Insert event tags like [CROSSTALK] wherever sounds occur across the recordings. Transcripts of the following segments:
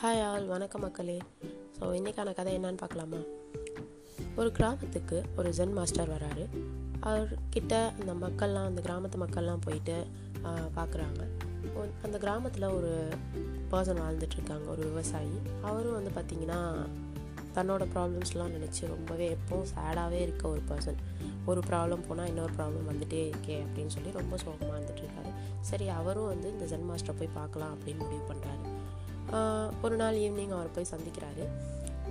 Hi all வணக்கம் மக்களே. So இன்றைக்கான கதை என்னன்னு பார்க்கலாமா? ஒரு கிராமத்துக்கு ஒரு ஜென் மாஸ்டர் வராரு. அவர்கிட்ட அந்த மக்கள்லாம் அந்த கிராமத்து மக்கள்லாம் போயிட்டு பார்க்குறாங்க அந்த கிராமத்தில் ஒரு பர்சன் வாழ்ந்துட்டுருக்காங்க ஒரு விவசாயி. அவரும் வந்து பார்த்திங்கன்னா தன்னோட ப்ராப்ளம்ஸ்லாம் நினச்சி ரொம்பவே எப்போவும் சேடாகவே இருக்க ஒரு பர்சன் ஒரு ப்ராப்ளம் போனால் இன்னொரு ப்ராப்ளம் வந்துகிட்டே இருக்கே அப்படின்னு சொல்லி ரொம்ப சோகமாக இருந்துட்டுருக்காரு சரி அவரும் வந்து இந்த ஜென் மாஸ்டரை போய் பார்க்கலாம் அப்படின்னு முடிவு பண்ணுறாரு ஒரு நாள் ஈவினிங் அவர் போய் சந்திக்கிறாரு.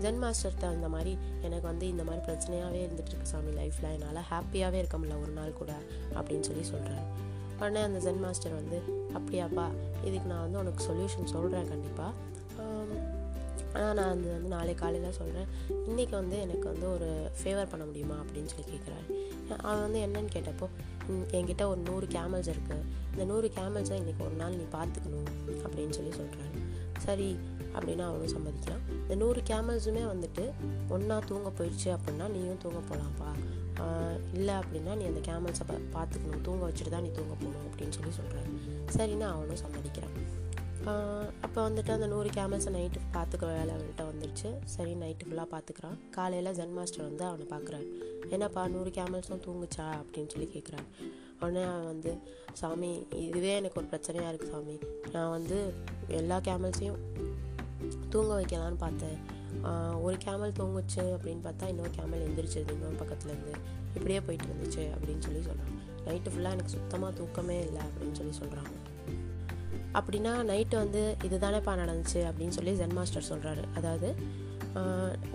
ஜென் மாஸ்டர்கிட்ட அந்த மாதிரி எனக்கு வந்து இந்த மாதிரி பிரச்சனையாகவே இருந்துகிட்ருக்கு சாமி லைஃப்பில் என்னால் ஹாப்பியாகவே இருக்க முடியல ஒரு நாள் கூட அப்படின்னு சொல்லி சொல்கிறாரு உடனே அந்த ஜென் மாஸ்டர் வந்து அப்படியாப்பா இதுக்கு நான் வந்து உனக்கு சொல்யூஷன் சொல்கிறேன் கண்டிப்பாக ஆனால் நான் அது வந்து நாளை காலையில் சொல்கிறேன் இன்றைக்கி வந்து எனக்கு வந்து ஒரு ஃபேவர் பண்ண முடியுமா அப்படின்னு சொல்லி கேட்குறாரு அவன் வந்து என்னன்னு கேட்டப்போ என்கிட்ட ஒரு நூறு கேமல்ஸ் இருக்குது இந்த நூறு கேமல்ஸை இன்றைக்கி ஒரு நாள் நீ பார்த்துக்கணும் அப்படின்னு சொல்லி சொல்கிறாரு சரி அப்படின்னு அவனும் சம்மதிக்கிறான். இந்த நூறு கேமல்ஸுமே வந்துட்டு ஒன்றா தூங்க போயிடுச்சு அப்படின்னா நீயும் தூங்க போகலாம்ப்பா இல்லை அப்படின்னா நீ அந்த கேமல்ஸை பா பார்த்துக்கணும். தூங்க வச்சுட்டு தான் நீ தூங்க போகணும் அப்படின்னு சொல்லி சொல்கிறாரு சரின்னு அவனும் சம்மதிக்கிறான். அப்போ வந்துட்டு அந்த நூறு கேமல்ஸை நைட்டு பார்த்துக்க வேலை அவன்கிட்ட வந்துடுச்சு சரி நைட்டு ஃபுல்லாக பார்த்துக்கிறான் காலையில் ஜென் மாஸ்டர் வந்து அவனை பார்க்குறாரு என்னப்பா நூறு கேமல்ஸும் தூங்குச்சா? அப்படின்னு சொல்லி கேட்குறான் உடனே அவன் வந்து சாமி இதுவே எனக்கு ஒரு பிரச்சனையாக இருக்குது சாமி. நான் வந்து எல்லா கேமல்ஸையும் தூங்க வைக்கலான்னு பார்த்தேன். ஒரு கேமல் தூங்குச்சு அப்படின்னு பார்த்தா இன்னொரு கேமல் எந்திரிச்சிருது இன்னொரு பக்கத்துலேருந்து இப்படியே போயிட்டு இருந்துச்சு அப்படின்னு சொல்லி சொல்கிறான் நைட்டு ஃபுல்லாக எனக்கு சுத்தமாக தூக்கமே இல்லை அப்படின்னு சொல்லி சொல்கிறாங்க அப்படின்னா நைட்டு வந்து இது தானேப்பா நடந்துச்சு அப்படின்னு சொல்லி ஜென் மாஸ்டர் சொல்கிறாரு அதாவது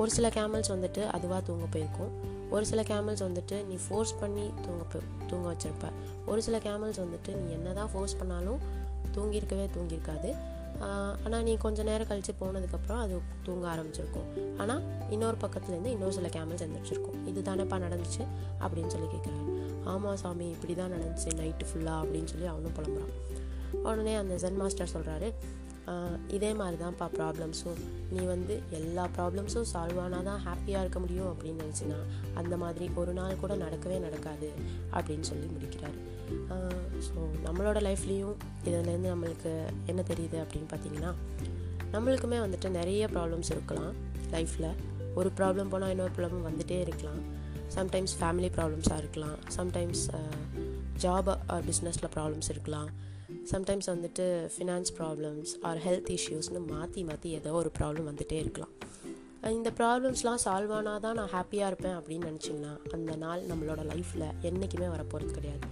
ஒரு சில கேமல்ஸ் வந்துட்டு அதுவாக தூங்க போயிருக்கும். ஒரு சில கேமல்ஸ் வந்துட்டு நீ ஃபோர்ஸ் பண்ணி தூங்க போய் தூங்க வச்சுருப்ப. ஒரு சில கேமல்ஸ் வந்துட்டு நீ என்ன தான் ஃபோர்ஸ் பண்ணாலும் தூங்கியிருக்கவே தூங்கியிருக்காது. ஆனால் நீ கொஞ்சம் நேரம் கழித்து போனதுக்கப்புறம் அது தூங்க ஆரம்பிச்சிருக்கும். ஆனால் இன்னொரு பக்கத்துலேருந்து இன்னொரு சில கேமல்ஸ் எழுந்திரிச்சிருக்கும் இது தானேப்பா நடந்துச்சு அப்படின்னு சொல்லி கேட்குறாரு ஆமாம் சாமி இப்படி தான் நடந்துச்சு நைட்டு ஃபுல்லாக அப்படின்னு சொல்லி அவனும் புலம்புறான். உடனே அந்த ஜென் மாஸ்டர் சொல்கிறாரு இதே மாதிரி தான்ப்பா ப்ராப்ளம்ஸும் நீ வந்து எல்லா ப்ராப்ளம்ஸும் சால்வ் ஆனால் தான் ஹாப்பியாக இருக்க முடியும் அப்படின்னு நினச்சினா அந்த மாதிரி ஒரு நாள் கூட நடக்கவே நடக்காது அப்படின்னு சொல்லி முடிக்கிறாரு. ஸோ நம்மளோட லைஃப்லேயும் இதுலேருந்து நம்மளுக்கு என்ன தெரியுது அப்படின்னு பார்த்தீங்கன்னா நம்மளுக்குமே வந்துட்டு நிறைய ப்ராப்ளம்ஸ் இருக்கலாம் லைஃப்பில் ஒரு ப்ராப்ளம் போனால் இன்னொரு ப்ராப்ளம் வந்துகிட்டே இருக்கலாம். சம்டைம்ஸ் ஃபேமிலி ப்ராப்ளம்ஸாக இருக்கலாம். சம்டைம்ஸ் ஜாப் ஆர் பிஸ்னஸில் ப்ராப்ளம்ஸ் இருக்கலாம். சம்டைம்ஸ் வந்துட்டு ஃபினான்ஸ் ப்ராப்ளம்ஸ் ஆர் ஹெல்த் இஷ்யூஸ்னு மாற்றி மாற்றி ஏதோ ஒரு ப்ராப்ளம் வந்துகிட்டே இருக்கலாம். இந்த ப்ராப்ளம்ஸ்லாம் சால்வ் ஆனால் தான் நான் ஹாப்பியாக இருப்பேன் அப்படின்னு நினச்சிங்கன்னா அந்த நாள் நம்மளோட லைஃப்பில் என்றைக்குமே வரப்போகிறது கிடையாது.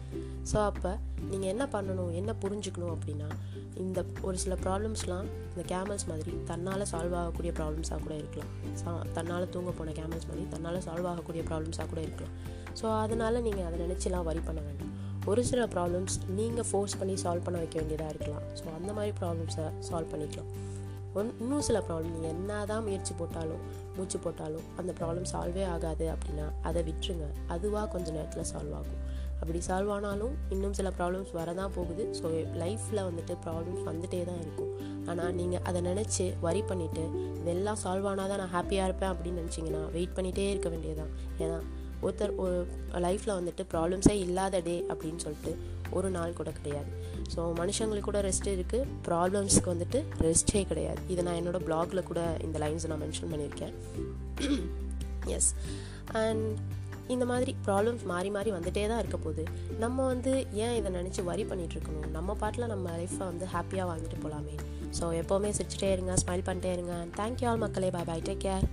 ஸோ அப்போ நீங்கள் என்ன பண்ணணும் என்ன புரிஞ்சுக்கணும் அப்படின்னா இந்த ஒரு சில ப்ராப்ளம்ஸ்லாம் இந்த கேமல்ஸ் மாதிரி தன்னால் சால்வ் ஆகக்கூடிய ப்ராப்ளம்ஸாக கூட இருக்கலாம். சா தன்னால் தூங்க போன கேமல்ஸ் மாதிரி தன்னால் சால்வ் ஆகக்கூடிய ப்ராப்ளம்ஸாக கூட இருக்கலாம். ஸோ அதனால் நீங்கள் அதை நினச்சிலாம் வரி பண்ண வேண்டாம். ஒரு சில ப்ராப்ளம்ஸ் நீங்கள் ஃபோர்ஸ் பண்ணி சால்வ் பண்ண வைக்க வேண்டியதாக இருக்கலாம். ஸோ அந்த மாதிரி ப்ராப்ளம்ஸை சால்வ் பண்ணிக்கலாம். ஒன் இன்னும் சில ப்ராப்ளம் நீங்கள் என்ன தான் முயற்சி போட்டாலும் மூச்சு போட்டாலும் அந்த ப்ராப்ளம் சால்வே ஆகாது அப்படின்னா அதை விட்டுருங்க. அதுவாக கொஞ்சம் நேரத்தில் சால்வ் ஆகும். அப்படி சால்வ் ஆனாலும் இன்னும் சில ப்ராப்ளம்ஸ் வரதான் போகுது. ஸோ லைஃப்பில் வந்துட்டு ப்ராப்ளம்ஸ் வந்துகிட்டே தான் இருக்கும். ஆனால் நீங்கள் அதை நினச்சி வரி பண்ணிவிட்டு இதெல்லாம் சால்வ் ஆனால் தான் நான் ஹாப்பியாக இருப்பேன் அப்படின்னு நினச்சிங்கன்னா வெயிட் பண்ணிகிட்டே இருக்க வேண்டியதான் ஏன்னா ஒருத்தர் ஒரு லைஃப்பில் வந்துட்டு ப்ராப்ளம்ஸே இல்லாத டே அப்படின்னு சொல்லிட்டு ஒரு நாள் கூட கிடையாது. ஸோ மனுஷங்களுக்கு கூட ரெஸ்ட் இருக்குது ப்ராப்ளம்ஸ்க்கு வந்துட்டு ரெஸ்ட்டே கிடையாது. இதை நான் என்னோடய பிளாகில் கூட இந்த லைன்ஸை நான் மென்ஷன் பண்ணியிருக்கேன். [CLEARS THROAT] எஸ் அண்ட் இந்த மாதிரி ப்ராப்ளம்ஸ் மாறி மாறி வந்துட்டே தான் இருக்க போகுது. நம்ம வந்து ஏன் இதை நினச்சி வரி பண்ணிகிட்டு இருக்கணும்? நம்ம பாட்டில் நம்ம லைஃப்பை வந்து ஹாப்பியாக வாழ்ந்துட்டு போகலாமே ஸோ எப்போவுமே சிரிச்சிட்டே இருங்க ஸ்மைல் பண்ணிட்டே இருங்க. தேங்க்யூ ஆல் மக்களே. பாய் பாய் டேக் கேர்